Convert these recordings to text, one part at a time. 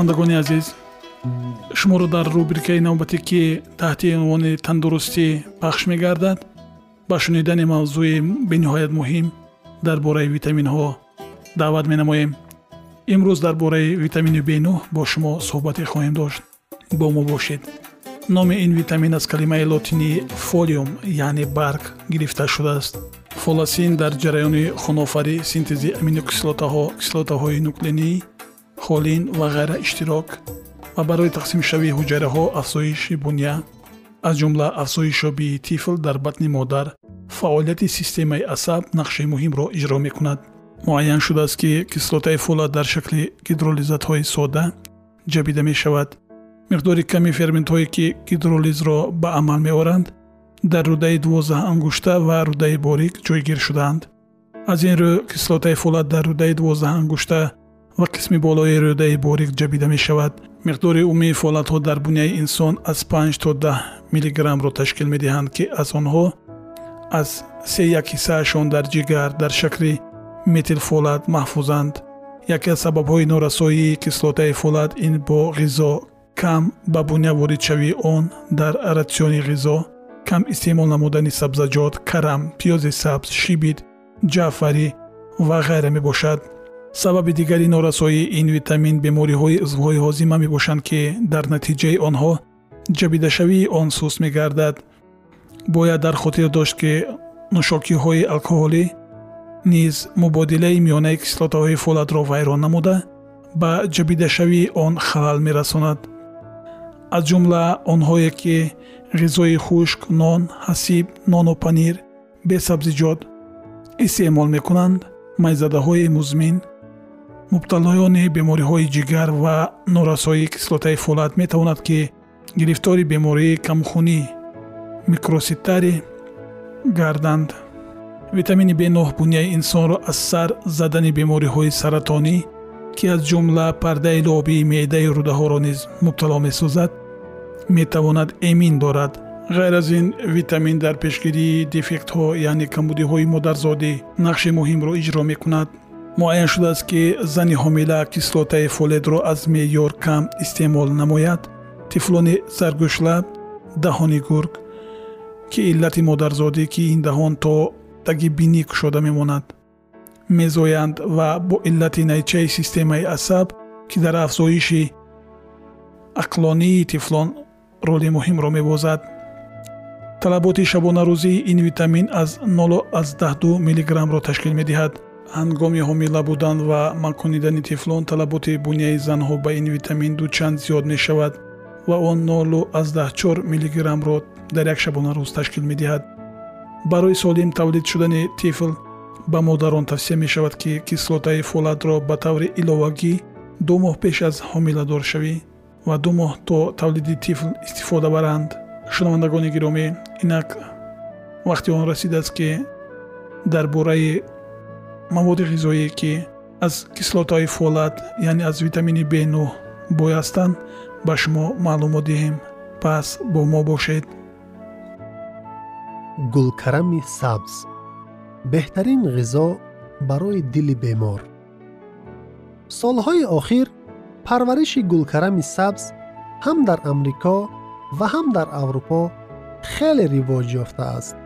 шунавандагони азиз шуморо дар рубрикаи навбате ки таҳти унвони тандурустӣ пахш мегардад ба шунидани мавзӯи бениҳоят муҳим дар бораи витаминҳо даъват менамоем. Имрӯз дар бораи витамини б9 бо шумо суҳбате хоҳем дошт. Бо мо бошед. Номи ин витамин аз калимаи лотинии фолиум яъне барг гирифта шудааст. Фоласин дар ҷараёни хунофарӣ синтези аминокислотаҳо кислотаҳои нуклеинӣ холин ва ғайра иштирок ва барои тақсимшавии ҳуҷайраҳо афзоиши буня аз ҷумла афзоишёбии тифл дар батни модар фаъолияти системаи асаб нақши муҳимро иҷро мекунад. муайян шудааст ки кислотаи фолат дар шакли гидролизатҳои сода ҷабида мешавад. миқдори ками ферментҳое ки гидролизро ба амал меоранд дар рӯдаи дувоздаҳ ангушта ва рӯдаи борик ҷойгир шудаанд. аз ин рӯ кислотаи фолат дар рӯдаи дувоздаҳ ангушта ва қисми болои рӯдаи борик ҷабида мешавад. миқдори умумии фолатҳо дар буняи инсон аз 5 то 10 миллиграммро ташкил медиҳанд ки аз онҳо аз се як ҳиссаашон дар ҷигар дар шакли метилфолат маҳфузанд. яке аз сабабҳои норасоии кислотаи фолат ин бо ғизо кам ба буня воридшавии он дар ратсиони ғизо кам истеъмол намудани сабзаҷот карам пиёзи сабз шибит ҷаъфарӣ ва ғайра мебошад сабаби дигари норасоии ин витамин бемориҳои узвҳои ҳозима мебошанд ки дар натиҷаи онҳо ҷабидашавии он суст мегардад. Бояд дар хотир дошт ки нӯшокиҳои алкоҳолӣ низ мубодилаи миёнаи кислотаҳои фолатро вайрон намуда ба ҷабидашавии он халал мерасонад. Аз ҷумла онҳое ки ғизои хушк нон ҳасиб нону панир бесабзиҷот истеъмол мекунанд майзадаҳои музмин мубталоёни бемориҳои ҷигар ва норасоии кислотаи фолат метавонад ки гирифтори бемории камхунӣ микроситари гарданд. Витамини б9 буняи инсонро аз сар задани бемориҳои саратонӣ ки аз ҷумла пардаи лобии меъдаи рӯдаҳоро низ мубтало месозад метавонад эмин дорад. Ғайр аз ин витамин дар пешгирии дефектҳо яъне камбудиҳои модарзодӣ нақши муҳимро иҷро мекунад муайян шудааст ки зани ҳомила кислотаи фоледро аз меъёр кам истеъмол намояд. Тифлони заргӯшлаб даҳони гург ки иллати модарзодӣ ки ин даҳон то таги бинӣ кушода мемонад. Мезоянд ва бо иллати найчаи системаи асаб ки дар афзоиши ақлонии тифлон роли муҳимро мебозад. Талаботи шабонарӯзии ин витамин аз 0 миллиграммро ташкил медиҳад ҳангоми ҳомила будан ва маконидани тифлон талаботи буняи занҳо ба ин витамин дучанд зиёд мешавад ва он 04 миллиграммро дар як шабонарӯз ташкил медиҳад. Барои солим тавлид шудани тифл ба модарон тавсия мешавад ки кислотаи фолатро ба таври иловагӣ ду моҳ пеш аз ҳомиладоршавӣ ва ду моҳ то тавлиди тифл истифода баранд. Шунавандагони гиромӣ инак вақти он расидааст ки дар бораи маводи ғизоие ки аз кислотаи фолат яъне аз витамини б9 боястанд ба шумо маълумот диҳем. Пас бо мо бошед. Гулкарами сабз. Беҳтарин ғизо барои дили бемор. Солҳои охир парвариши гулкарами сабз ҳам дар амрико ва ҳам дар аврупо хеле ривоҷ ёфтааст.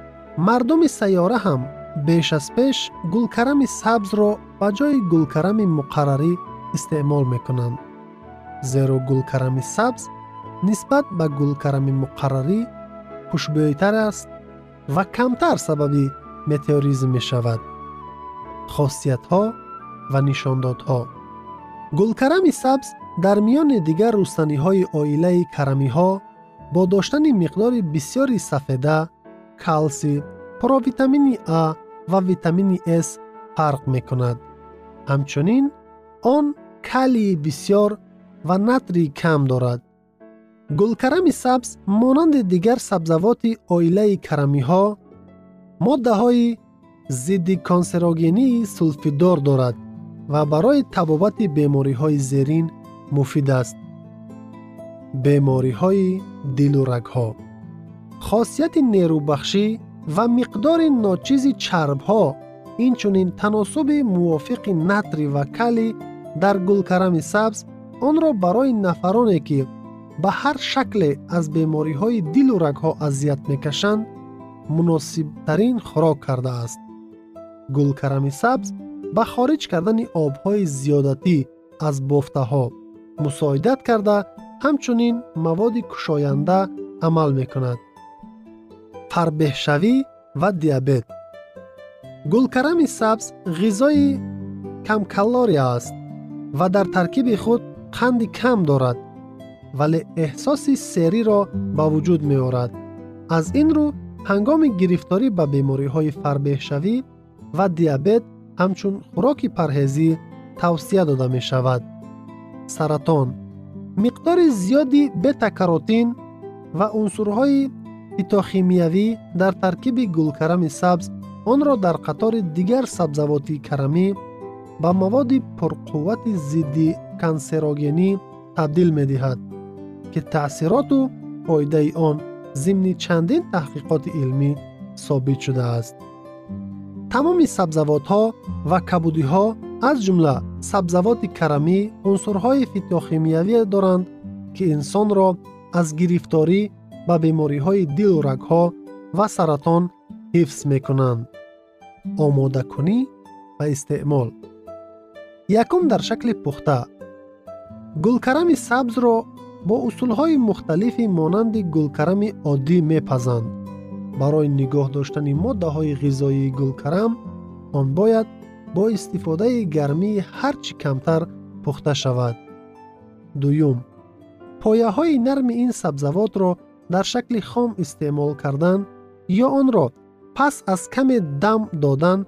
Мардуми сайёра ҳам беш аз пеш гулкарами сабзро ба ҷои гулкарами муқаррарӣ истеъмол мекунанд зеро гулкарами сабз нисбат ба гулкарами муқаррарӣ хушбӯйтар аст ва камтар сабаби метеоризм мешавад хосиятҳо ва нишондодҳо гулкарами сабз дар миёни дигар рустаниҳои оилаи карамиҳо бо доштани миқдори бисёри сафеда калсӣ провитамини а ва витамини с фарқ мекунад ҳамчунин он калии бисёр ва натрии кам дорад гулкарами сабз монанди дигар сабзавоти оилаи карамиҳо моддаҳои зидди консерогении сулфидор дорад ва барои табобати бемориҳои зерин муфид аст бемориҳои дилу рагҳо хосияти нерӯбахшӣ ва миқдори ночизи чарбҳо инчунин таносуби мувофиқи натри ва калӣ дар гулкарами сабз онро барои нафароне ки ба ҳар шакле аз бемориҳои дилу рагҳо азият мекашанд муносибтарин хӯрок кардааст. гулкарами сабз ба хориҷ кардани обҳои зиёдатӣ аз бофтаҳо мусоидат карда ҳамчунин маводи кушоянда амал мекунад фарбеҳшавӣ ва диабет гулкарами сабз ғизои камкалория аст ва дар таркиби худ қанди кам дорад вале эҳсоси сериро ба вуҷуд меорад аз ин рӯ ҳангоми гирифторӣ ба бемориҳои фарбеҳшавӣ ва диабет ҳамчун хӯроки парҳезӣ тавсия дода мешавад саратон миқдори зиёди бетакаротин ва унсурҳои фитохимиявӣ дар таркиби гулкарами сабз онро дар қатори дигар сабзавоти карамӣ ба маводи пурқуввати зидди кансерогенӣ табдил медиҳад ки таъсироту фоидаи он зимни чандин таҳқиқоти илмӣ собит шудааст. Тамоми сабзавотҳо ва кабудиҳо аз ҷумла сабзавоти карамӣ унсурҳои фитохимиявие доранд ки инсонро аз гирифторӣ ба бемориҳои дилу рагҳо ва саратон ҳифз мекунанд. омодакунӣ ва истеъмол. якум дар шакли пухта. гулкарами сабзро бо усулҳои мухталифи монанди гулкарами оддӣ мепазанд. барои нигоҳ доштани моддаҳои ғизоии гулкарам он бояд бо истифодаи гармии ҳар чӣ камтар пухта шавад. дуюм. пояҳои нарми ин сабзавотро дар шакли хом истеъмол кардан ё онро пас аз каме дам додан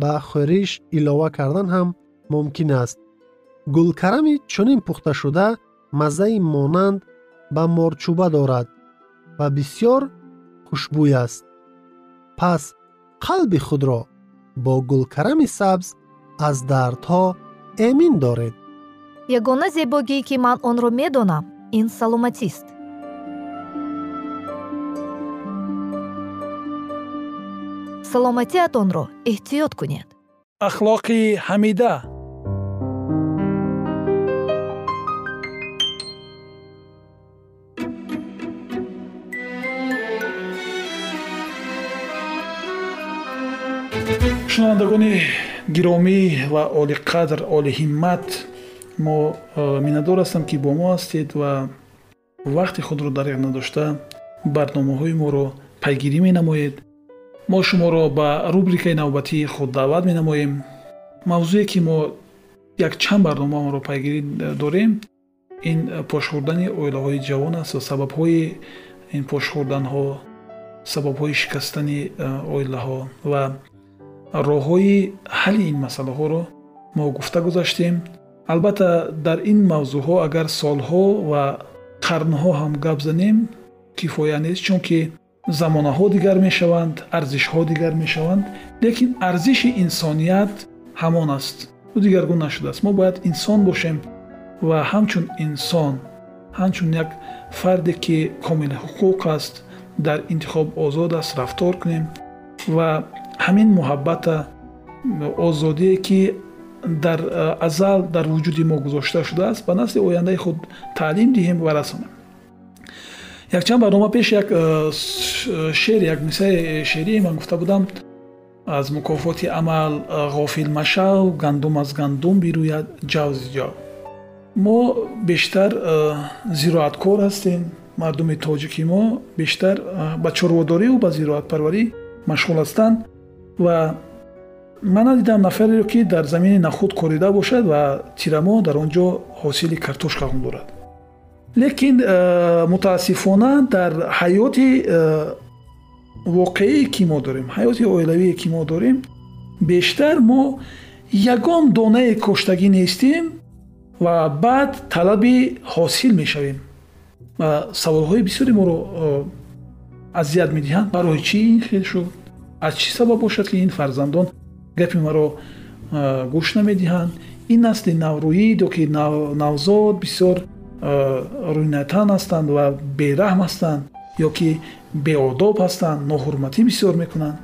ба хӯриш илова кардан ҳам мумкин аст. Гулкарами чунин пухташуда маззаи монанд ба морчӯба дорад ва бисьёр хушбӯй аст. Пас қалби худро бо гулкарами сабз аз дардҳо эмин доред. Ягона зебогие ки ман онро медонам ин саломатист саломатиатонро эҳтиёт кунед. Ахлоқи ҳамида. Шунавандагони гиромӣ ва олиқадр олиҳиммат мо миннатдор ҳастам ки бо мо ҳастед ва вақти худро дариқ надошта барномаҳои моро пайгирӣ менамоед мо шуморо ба рубрикаи навбатии худ даъват менамоем. Мавзӯе ки мо якчанд барномаамро пайгирӣ дорем ин пошхӯрдани оилаҳои ҷавон аст ва сабабҳои ин пошхӯрданҳо сабабҳои шикастани оилаҳо ва роҳҳои ҳалли ин масъалаҳоро мо гуфта гузаштем. Албатта дар ин мавзӯъҳо агар солҳо ва қарнҳо ҳам гап занем кифоя нест чунки замонаҳо дигар мешаванд арзишҳо дигар мешаванд лекин арзиши инсоният ҳамон аст. Ӯ дигаргун нашудааст. Мо бояд инсон бошем ва ҳамчун инсон ҳамчун як фарде ки комили ҳуқуқ аст дар интихоб озод аст рафтор кунем ва ҳамин муҳаббата озодие ки дар азал дар вуҷуди мо гузошта шудааст ба насли ояндаи худ таълим диҳем ва расонем якчанд барнома пеш як шер як мисраи шеърие ман гуфта будам аз мукофоти амал ғофил машав гандум аз гандум бирӯяд ҷавзи ҷав мо бештар зироаткор ҳастем. Мардуми тоҷики мо бештар ба чорводориву ба зироатпарварӣ машғул ҳастанд ва ман надидам нафареро ки дар замини нахуд корида бошад ва тирамо дар он ҷо ҳосили картошкаҳон дорад лекин мутаассифона дар ҳаёти воқеие ки мо дорем ҳаёти оилавие ки мо дорем бештар мо ягон донае коштагӣ нестем ва баъд талаби ҳосил мешавем. Ва саволҳои бисёре моро азият медиҳанд. Барои чӣ ин хел шуд? Аз чӣ сабаб бошад ки ин фарзандон гапи маро гӯш намедиҳанд? Ин насли наврӯӣ доки навзод бисёр рӯйнатан ҳастанд ва бераҳм ҳастанд ё ки беодоб ҳастанд ноҳурматӣ бисёр мекунанд.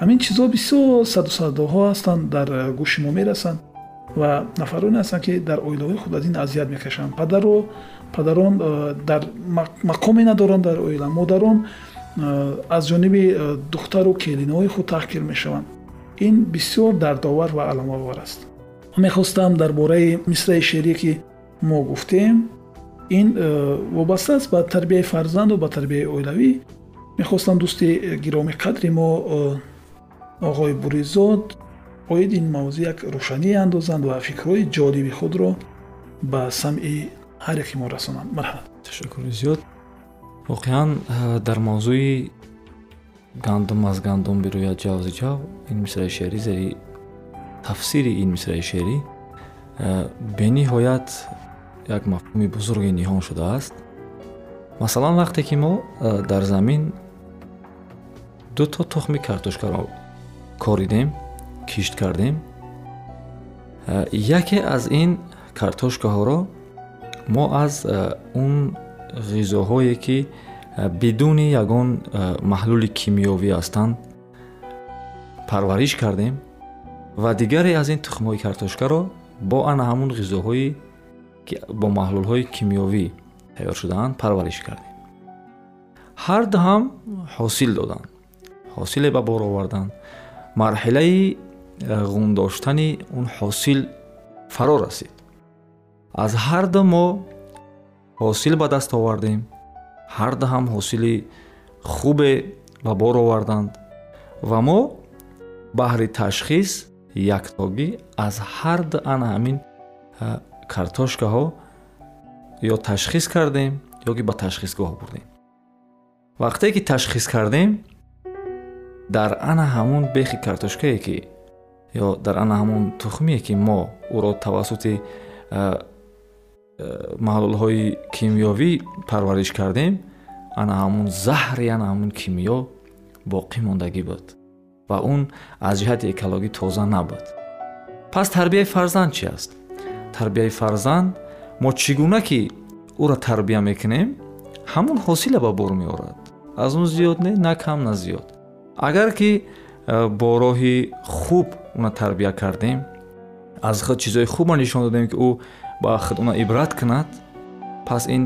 Ҳамин чизҳо бисёр саду садоҳо ҳастанд дар гӯши мо мерасанд ва нафароне ҳастанд ки дар оилаҳои худ аз ин азият мекашанд. Падаро падарон дар мақоме надоранд дар оила. Модарон аз ҷониби духтару келинаҳои худ таҳқир мешаванд. Ин бисёр дардовар ва аламовар аст. Мехостам дар бораи мисраи шеърие ки мо гуфтем ин вобаста аст ба тарбияи фарзанду ба тарбияи оилавӣ. Мехостам дӯсти гиромӣ қадри мо оғои буризод оид ин мавзӯъ як рӯшание андозанд ва фикрҳои ҷолиби худро ба самъи ҳар яке мо расонанд. Марҳамат ташаккури зиёд. Воқеан дар мавзӯи гандум аз гандум бирӯяд ҷавзи ҷав ин мисраи шеърӣ зери тафсири ин мисраи шеърӣ бениҳоят як мафҳуми бузурге ниҳон шудааст. Масалан вақте ки мо дар замин ду то тухми картошкаро коридем кишт кардем яке аз ин картошкаҳоро мо аз он ғизоҳое ки бидуни ягон маҳлули кимиёвӣ ҳастанд парвариш кардем ва дигаре аз ин тухмҳои картошкаро бо ана ҳамун ғизоҳои бо маҳлулҳои кимиёвӣ тайёр шудаанд парвариш кардем. ҳар ду ҳам ҳосил доданд ҳосиле ба бор оварданд марҳилаи ғундоштани он ҳосил фаро расид. аз ҳар ду мо ҳосил ба даст овардем. ҳар ду ҳам ҳосили хубе ба бор оварданд. ва мо баҳри ташхис яктогӣ аз ҳар ду ана ҳамин картошкаҳо ё ташхис кардем ё ки ба ташхисгоҳ бурдем. Вақте ки ташхис кардем дар ана ҳамун бехи картошкае ки ё дар ана ҳамун тухмие ки мо ӯро тавассути маҳлулҳои кимиёвӣ парвариш кардем ана ҳамун заҳри ана ҳамун кимиё боқӣ мондагӣ буд ва он аз ҷиҳати экологӣ тоза набуд. Пас тарбияи фарзанд чи аст тарбияи фарзанд мо чӣ гуна ки ӯро тарбия мекунем ҳамон ҳосиле ба бор меорад. аз он зиёд не на кам на зиёд. Агар ки э, бо роҳи хуб уна тарбия кардем аз худ чизҳои хубро нишон додем ки ӯ ба худ уна ибрат кунад пас ин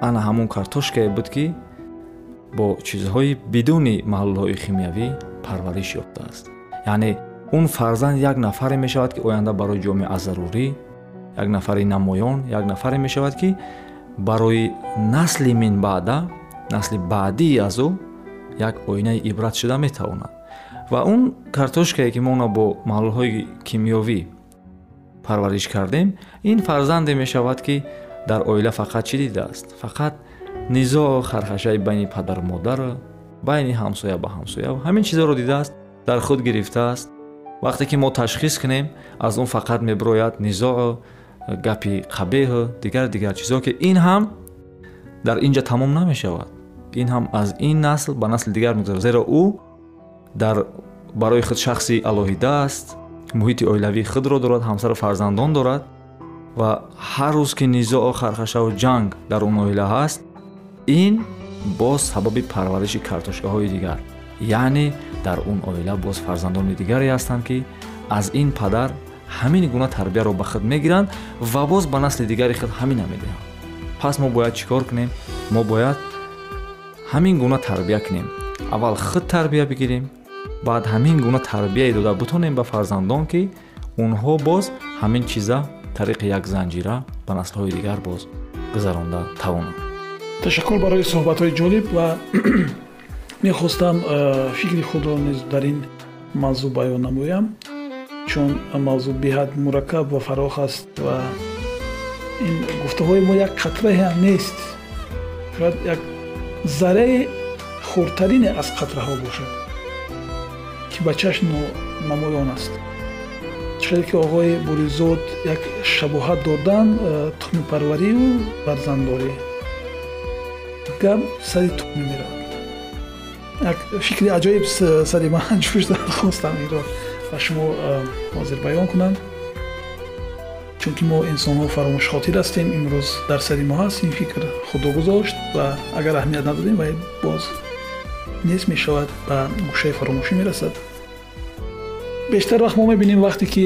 ана ҳамон картошкае буд ки бо чизҳои бидуни маҳлулҳои химиявӣ парвариш ёфтааст. Яъне он фарзанд як нафаре мешавад ки оянда барои ҷомеа зарурӣ як нафари намоён як нафаре мешавад ки барои насли минбаъда насли баъдии аз ӯ як оинаи ибрат шуда метавонад. Ва он картошкае ки мо бо маҳлулҳои кимиёвӣ парвариш кардем ин фарзанде мешавад ки дар оила фақат чӣ дидааст? Фақат низоъу хархашаи байни падару модару байни ҳамсоя ба ҳамсоя. Ҳамин чизҳоро дидааст дар худ гирифтааст. Вақте ки мо ташхис кунем аз он фақат мебирояд низоъу гапи қабеҳу дигар дигар чизҳо ки ин ҳам дар ин ҷа тамом намешавад ин ҳам аз ин насл ба насли дигар мегузарад зеро ӯ дар барои худ шахси алоҳида аст муҳити оилавии худро дорад ҳамсару фарзандон дорад ва ҳар рӯз ки низоу хархашаву ҷанг дар он оила ҳаст ин боз сабаби парвариши картошкаҳои дигар яъне дар он оила боз фарзандони дигаре ҳастанд ки аз ин падар ҳамин гуна тарбияро ба худ мегиранд ва боз ба насли дигари худ ҳамина медиҳанд пас мо бояд чӣ кор кунем? Мо бояд ҳамин гуна тарбия кунем. Аввал худ тарбия бигирем баъд ҳамин гуна тарбияе дода бутонем ба фарзандон ки онҳо боз ҳамин чиза тариқи як занҷира ба наслҳои дигар боз гузаронда тавонанд. Ташаккур барои суҳбатҳои ҷолиб ва мехостам э, фикри худро низ дар ин мавзӯъ баён намоям чун мавзӯъ беҳад мураккаб ва фароғ аст ва ин гуфтаҳои мо як қатрае ҳам нест. Шояд як зарраи хурдтарине аз қатраҳо бошад ки ба чашм намоён аст. Чиқаде ки оғои буризод як шабоҳат додан э, тухмипарварию барзанддорӣ гап сари тухмӣ меравад як фикри аҷоиб сари ман ҷӯш дод хостам инро ба шумо ҳозир баён кунам чунки мо инсонҳо фаромӯшхотир ҳастем имрӯз дар сари мо ҳаст ин фикр худо гузошт ва агар аҳамият надодем вай боз нест мешавад ба гӯшаи фаромӯшӣ мерасад. Бештар вақт мо мебинем вақте ки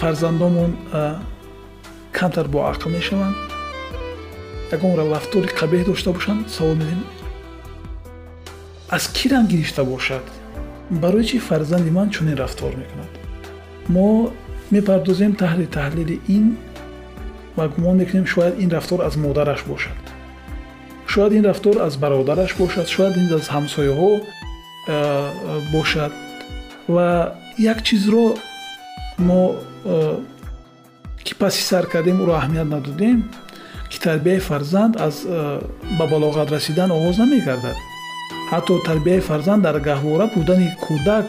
фарзандонмон камтар боақл мешаванд. Ягон рафтори қабеҳ дошта бошанд савол медем аз кӣ ранг гирифта бошад барои чӣ фарзанди ман чунин рафтор мекунад мо мепардозем таҳли таҳлили ин ва гумон мекунем шояд ин рафтор аз модараш бошад шояд ин рафтор аз бародараш бошад шояд ин аз ҳамсояҳо бошад ва як чизро мо ки паси сар кардем ӯро аҳамият надодем ки тарбияи фарзанд аз ба балоғат расидан оғоз намегардад ҳатто тарбияи фарзанд дар гаҳвора будани кӯдак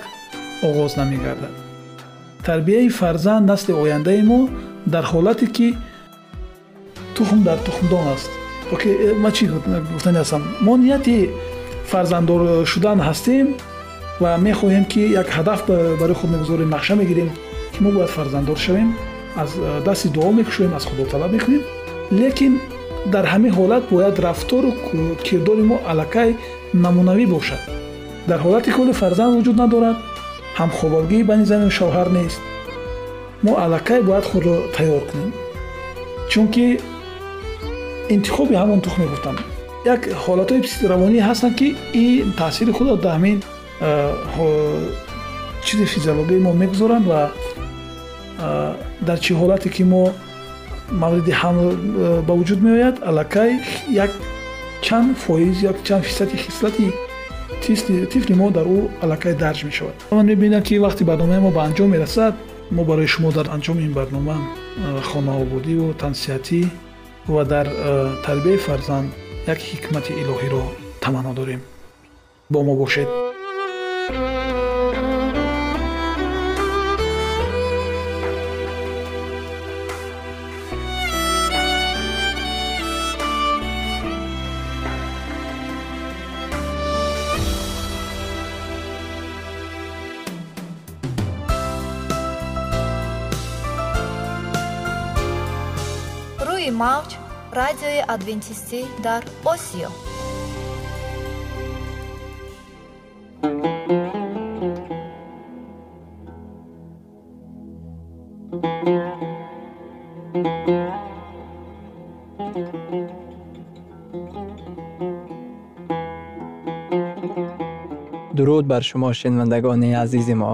оғоз намегардад тарбияи фарзанд насли ояндаи мо дар ҳолате ки тухм дар тухмдон аст э, ма чӣ гуфтани ҳастам мо нияти фарзанддор шудан ҳастем ва мехоҳем ки як ҳадаф барои худ мегузорем нақша мегирем ки мо бояд фарзанддор шавем аз э, дасти дуо мекушоем аз худо талаб мекунем лекин дар ҳамин ҳолат бояд рафтору кирдори мо аллакай намунавӣ бошад дар ҳолате ки оли фарзанд вуҷуд надорад ҳамхобагӣ байни зану шавҳар нест мо аллакай бояд худро тайёр кунем чунки интихоби ҳамон тухме гуфтам як ҳолатҳои равонӣ ҳастанд ки ин таъсири худро дар ҳамин чизи физиологияи мо мегузоранд ва дар чӣ ҳолате ки мо мавриди ҳамл ба вуҷуд меояд аллакай як чанд фоиз як чанд фисади хислати тифли мо дар ӯ аллакай дарҷ мешавад ман мебинам ки вақти барномаи мо ба анҷом мерасад мо барои шумо дар анҷоми ин барнома хонаобудиву тансиҳатӣ ва дар тарбияи фарзанд як ҳикмати илоҳиро таманно дорем бо мо бошед мавҷ радиои адвентистӣ дар осиё. Дуруд бар шумо шинавандагони азизи мо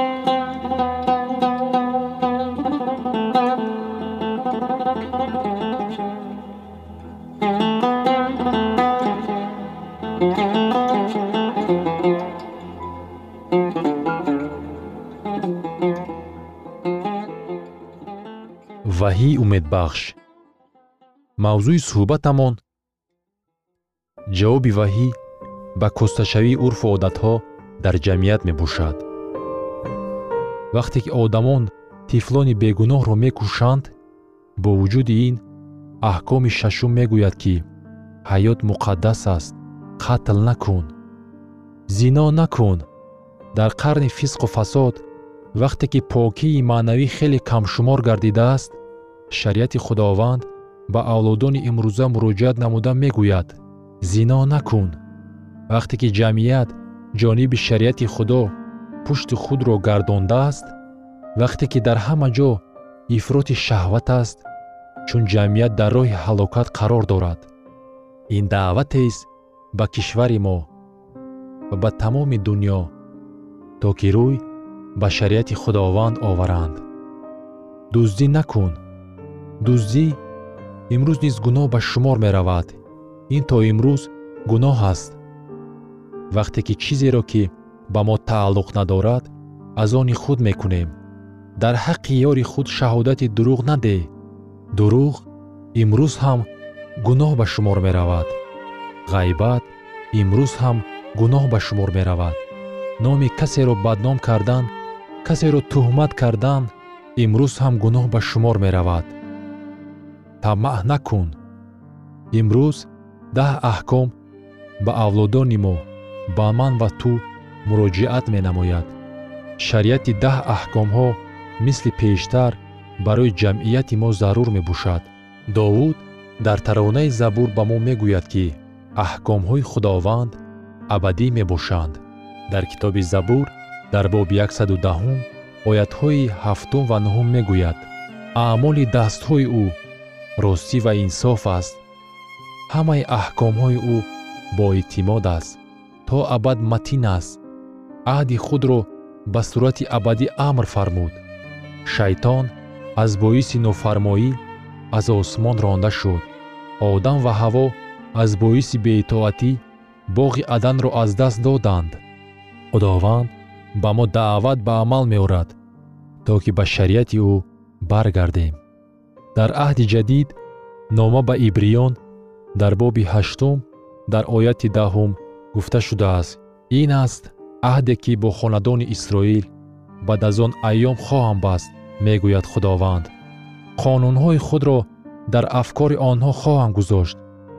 ваҳии умедбахш. Мавзӯи суҳбатамон. Ҷавоби ваҳӣ ба кӯсташавии урфу одатҳо дар ҷамъият мебошад. Вақте ки одамон тифлони бегуноҳро мекушанд бо вуҷуди ин аҳкоми шашум мегӯяд ки ҳаёт муқаддас аст қатл накун. Зино накун. Дар қарни фисқу фасод вақте ки покии маънавӣ хеле камшумор гардидааст шариати худованд ба авлодони имрӯза муроҷиат намуда мегӯяд. Зино накун. Вақте ки ҷамъият ҷониби шариати худо пушти худро гардондааст вақте ки дар ҳама ҷо ифроти шаҳват аст чун ҷамъият дар роҳи ҳалокат қарор дорад. Ин даъватест ба кишвари мо ва ба тамоми дуньё то ки рӯй ба шариати худованд оваранд. Дуздӣ накун дуздӣ имрӯз низ гуноҳ ба шумор меравад. Ин то имрӯз гуноҳ аст. Вақте ки чизеро ки ба мо тааллуқ надорад аз они худ мекунем. Дар ҳаққи ёри худ шаҳодати дурӯғ надеҳ дурӯғ имрӯз ҳам гуноҳ ба шумор меравад. Ғайбат имрӯз ҳам гуноҳ ба шумор меравад. Номи касеро бадном кардан касеро тӯҳмат кардан имрӯз ҳам гуноҳ ба шумор меравад тамаъ накун. Имрӯз даҳ аҳком ба авлодони мо ба ман ва ту муроҷиат менамояд. Шариати даҳ аҳкомҳо мисли пештар барои ҷамъияти мо зарур мебошад. Довуд дар таронаи забур ба мо мегӯяд ки аҳкомҳои худованд абадӣ мебошанд. Дар китоби забур дар боби 110 оятҳои ҳафтум ва нуҳум мегӯяд. Аъмоли дастҳои ӯ ростӣ ва инсоф аст. Ҳамаи аҳкомҳои ӯ боэътимод аст то абад матин аст. Аҳди худро ба сурати абадӣ амр фармуд. Шайтон аз боиси нофармоӣ аз осмон ронда шуд. Одам ва ҳаво аз боиси беитоатӣ боғи аданро аз даст доданд. Худованд ба мо даъват ба амал меорад то ки ба шариати ӯ баргардем дар аҳди ҷадид нома ба ибриён дар боби ҳаштум дар ояти даҳум гуфта шудааст. Ин аст аҳде ки бо хонадони исроил баъд аз он айём хоҳам баст мегӯяд худованд. Қонунҳои худро дар афкори онҳо хоҳам гузошт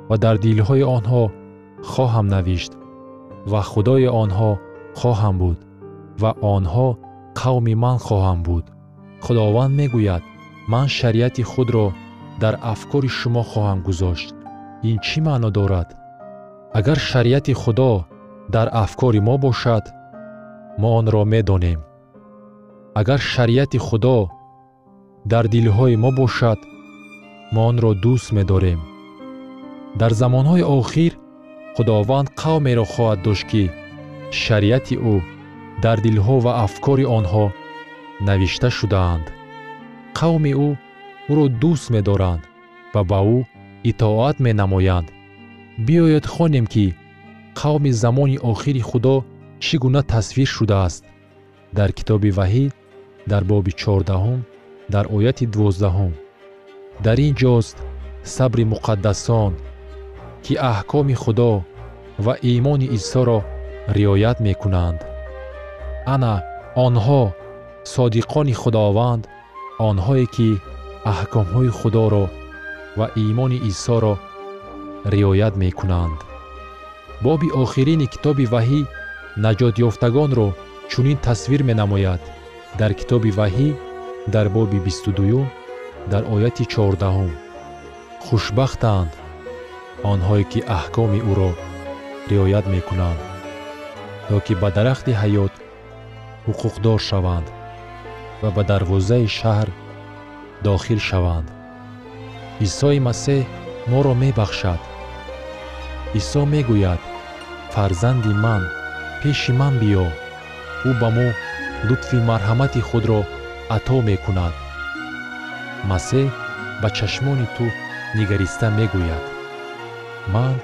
ва дар дилҳои онҳо хоҳам навишт ва худои онҳо хоҳам буд ва онҳо қавми ман хоҳанд буд. Худованд мегӯяд ман шариати худро дар афкори шумо хоҳам гузошт. Ин чӣ маъно дорад? Агар шариати худо дар афкори мо бошад мо онро медонем. Агар шариати худо дар дилҳои мо бошад мо онро дӯст медорем. Дар замонҳои охир худованд қавмеро хоҳад дошт ки шариати ӯ дар дилҳо ва афкори онҳо навишта шудаанд қавми ӯ ӯро дӯст медоранд ва ба ӯ итоат менамоянд. Биёед хонем ки қавми замони охири худо чӣ гуна тасвир шудааст? Дар китоби ваҳӣ дар боби чордаҳум дар ояти дувоздаҳум дар ин ҷост сабри муқаддасон ки аҳкоми худо ва имони исоро риоят мекунанд. Ана онҳо содиқони худованд онҳое ки аҳкомҳои худоро ва имони исоро риоят мекунанд. Боби охирини китоби ваҳӣ наҷотёфтагонро чунин тасвир менамояд. Дар китоби ваҳӣ дар боби бисту дуюм дар ояти чордаҳум. Хушбахтанд онҳое ки аҳкоми ӯро риоят мекунанд то ки ба дарахти ҳаёт ҳуқуқдор шаванд ва ба дарвозаи шаҳр дохил шаванд. Исои масеҳ моро мебахшад. Исо мегӯяд фарзанди ман пеши ман биё ӯ ба мо лутфи марҳамати худро ато мекунад масеҳ ба чашмони ту нигариста мегӯяд. Ман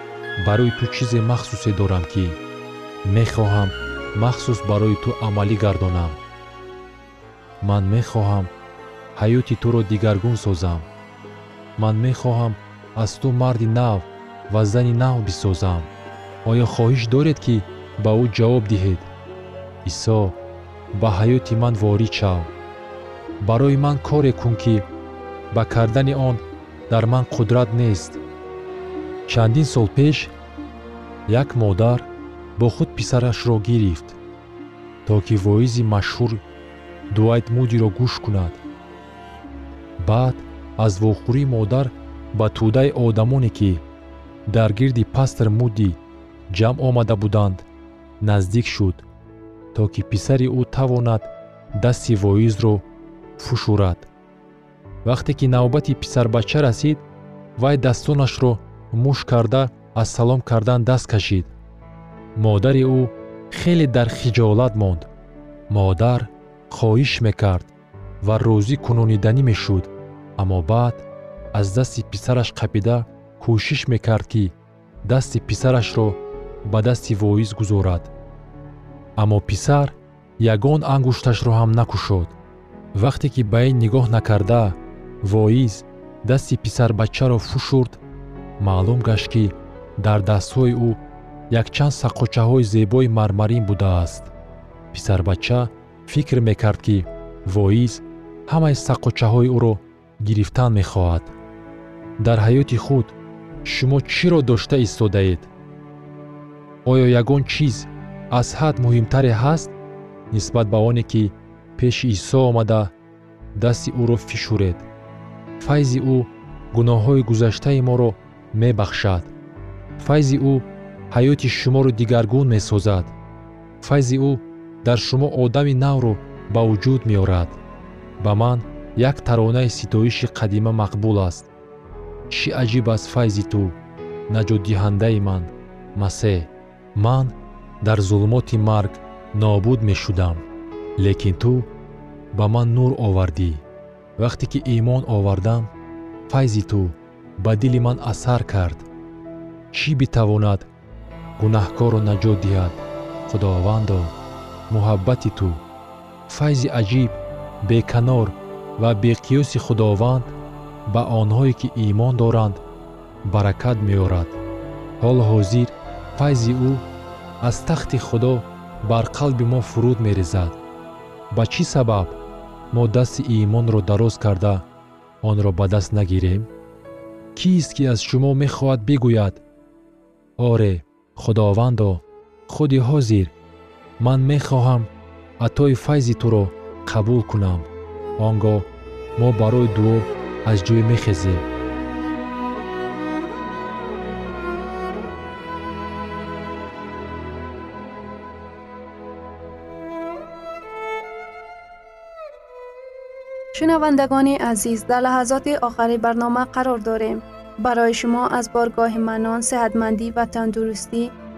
барои ту чизе махсусе дорам ки мехоҳам махсус барои ту амалӣ гардонам ман мехоҳам. Ҳаёти туро дигаргун созам. Ман мехоҳам аз ту марди нав ва зани нав бисозам. Оё хоҳиш доред ки ба ӯ ҷавоб диҳед? Исо ба ҳаёти ман ворид шав барои ман коре кун ки ба кардани он дар ман қудрат нест. Чандин сол пеш як модар бо худ писарашро гирифт то ки воизи машҳур дуайт мудиро гӯш кунад. Баъд аз вохӯрии модар ба тӯдаи одамоне ки дар гирди пастр муди ҷамъ омада буданд наздик шуд то ки писари ӯ тавонад дасти воизро фушурад. Вақте ки навбати писарбача расид вай дастонашро муш карда аз салом кардан даст кашид. Модари ӯ хеле дар хиҷолат монд. Модар хоҳиш мекард ва розӣ кунониданӣ мешуд. Аммо баъд аз дасти писараш қапида кӯшиш мекард ки дасти писарашро ба дасти воиз гузорад. Аммо писар ягон ангушташро ҳам накушод. Вақте ки ба ин нигоҳ накарда воиз дасти писарбачаро фушурд маълум гашт ки дар дастҳои ӯ якчанд саққочаҳои зебои мармарин будааст. Писарбача фикр мекард ки воиз ҳамаи саққочаҳои ӯро гирифтан мехоҳад. Дар ҳаёти худ шумо чиро дошта истодаед? Оё ягон чиз аз ҳад муҳимтаре ҳаст нисбат ба оне ки пеши исо омада дасти ӯро фишуред. Файзи ӯ гуноҳҳои гузаштаи моро мебахшад. Файзи ӯ ҳаёти шуморо дигаргун месозад. Файзи ӯ дар шумо одами навро ба вуҷуд меорад. Ба ман як таронаи ситоиши қадима мақбул аст. Чӣ аҷиб аст файзи ту наҷотдиҳандаи ман? Масеҳ ман дар зулмоти марг нобуд мешудам лекин ту ба ман нур овардӣ. Вақте ки имон овардам файзи ту ба дили ман асар кард. Чӣ битавонад гунаҳкорро наҷот диҳад? Худовандо муҳаббати ту. Файзи аҷиб беканор ва беқиёси худованд ба онҳое ки имон доранд баракат меорад. Ҳоло ҳозир файзи ӯ аз тахти худо бар қалби мо фуруд мерезад. Ба чӣ сабаб мо дасти имонро дароз карда онро ба даст нагирем? Кист ки аз шумо мехоҳад бигӯяд? Оре худовандо худи ҳозир ман мехоҳам атои файзи туро қабул кунам он гоҳ мо барои дуо аз ҷой мехезем шунавандагони азиз дар лаҳазоти охари барнома қарор дорем барои шумо аз боргоҳи манон сеҳатмандӣ ва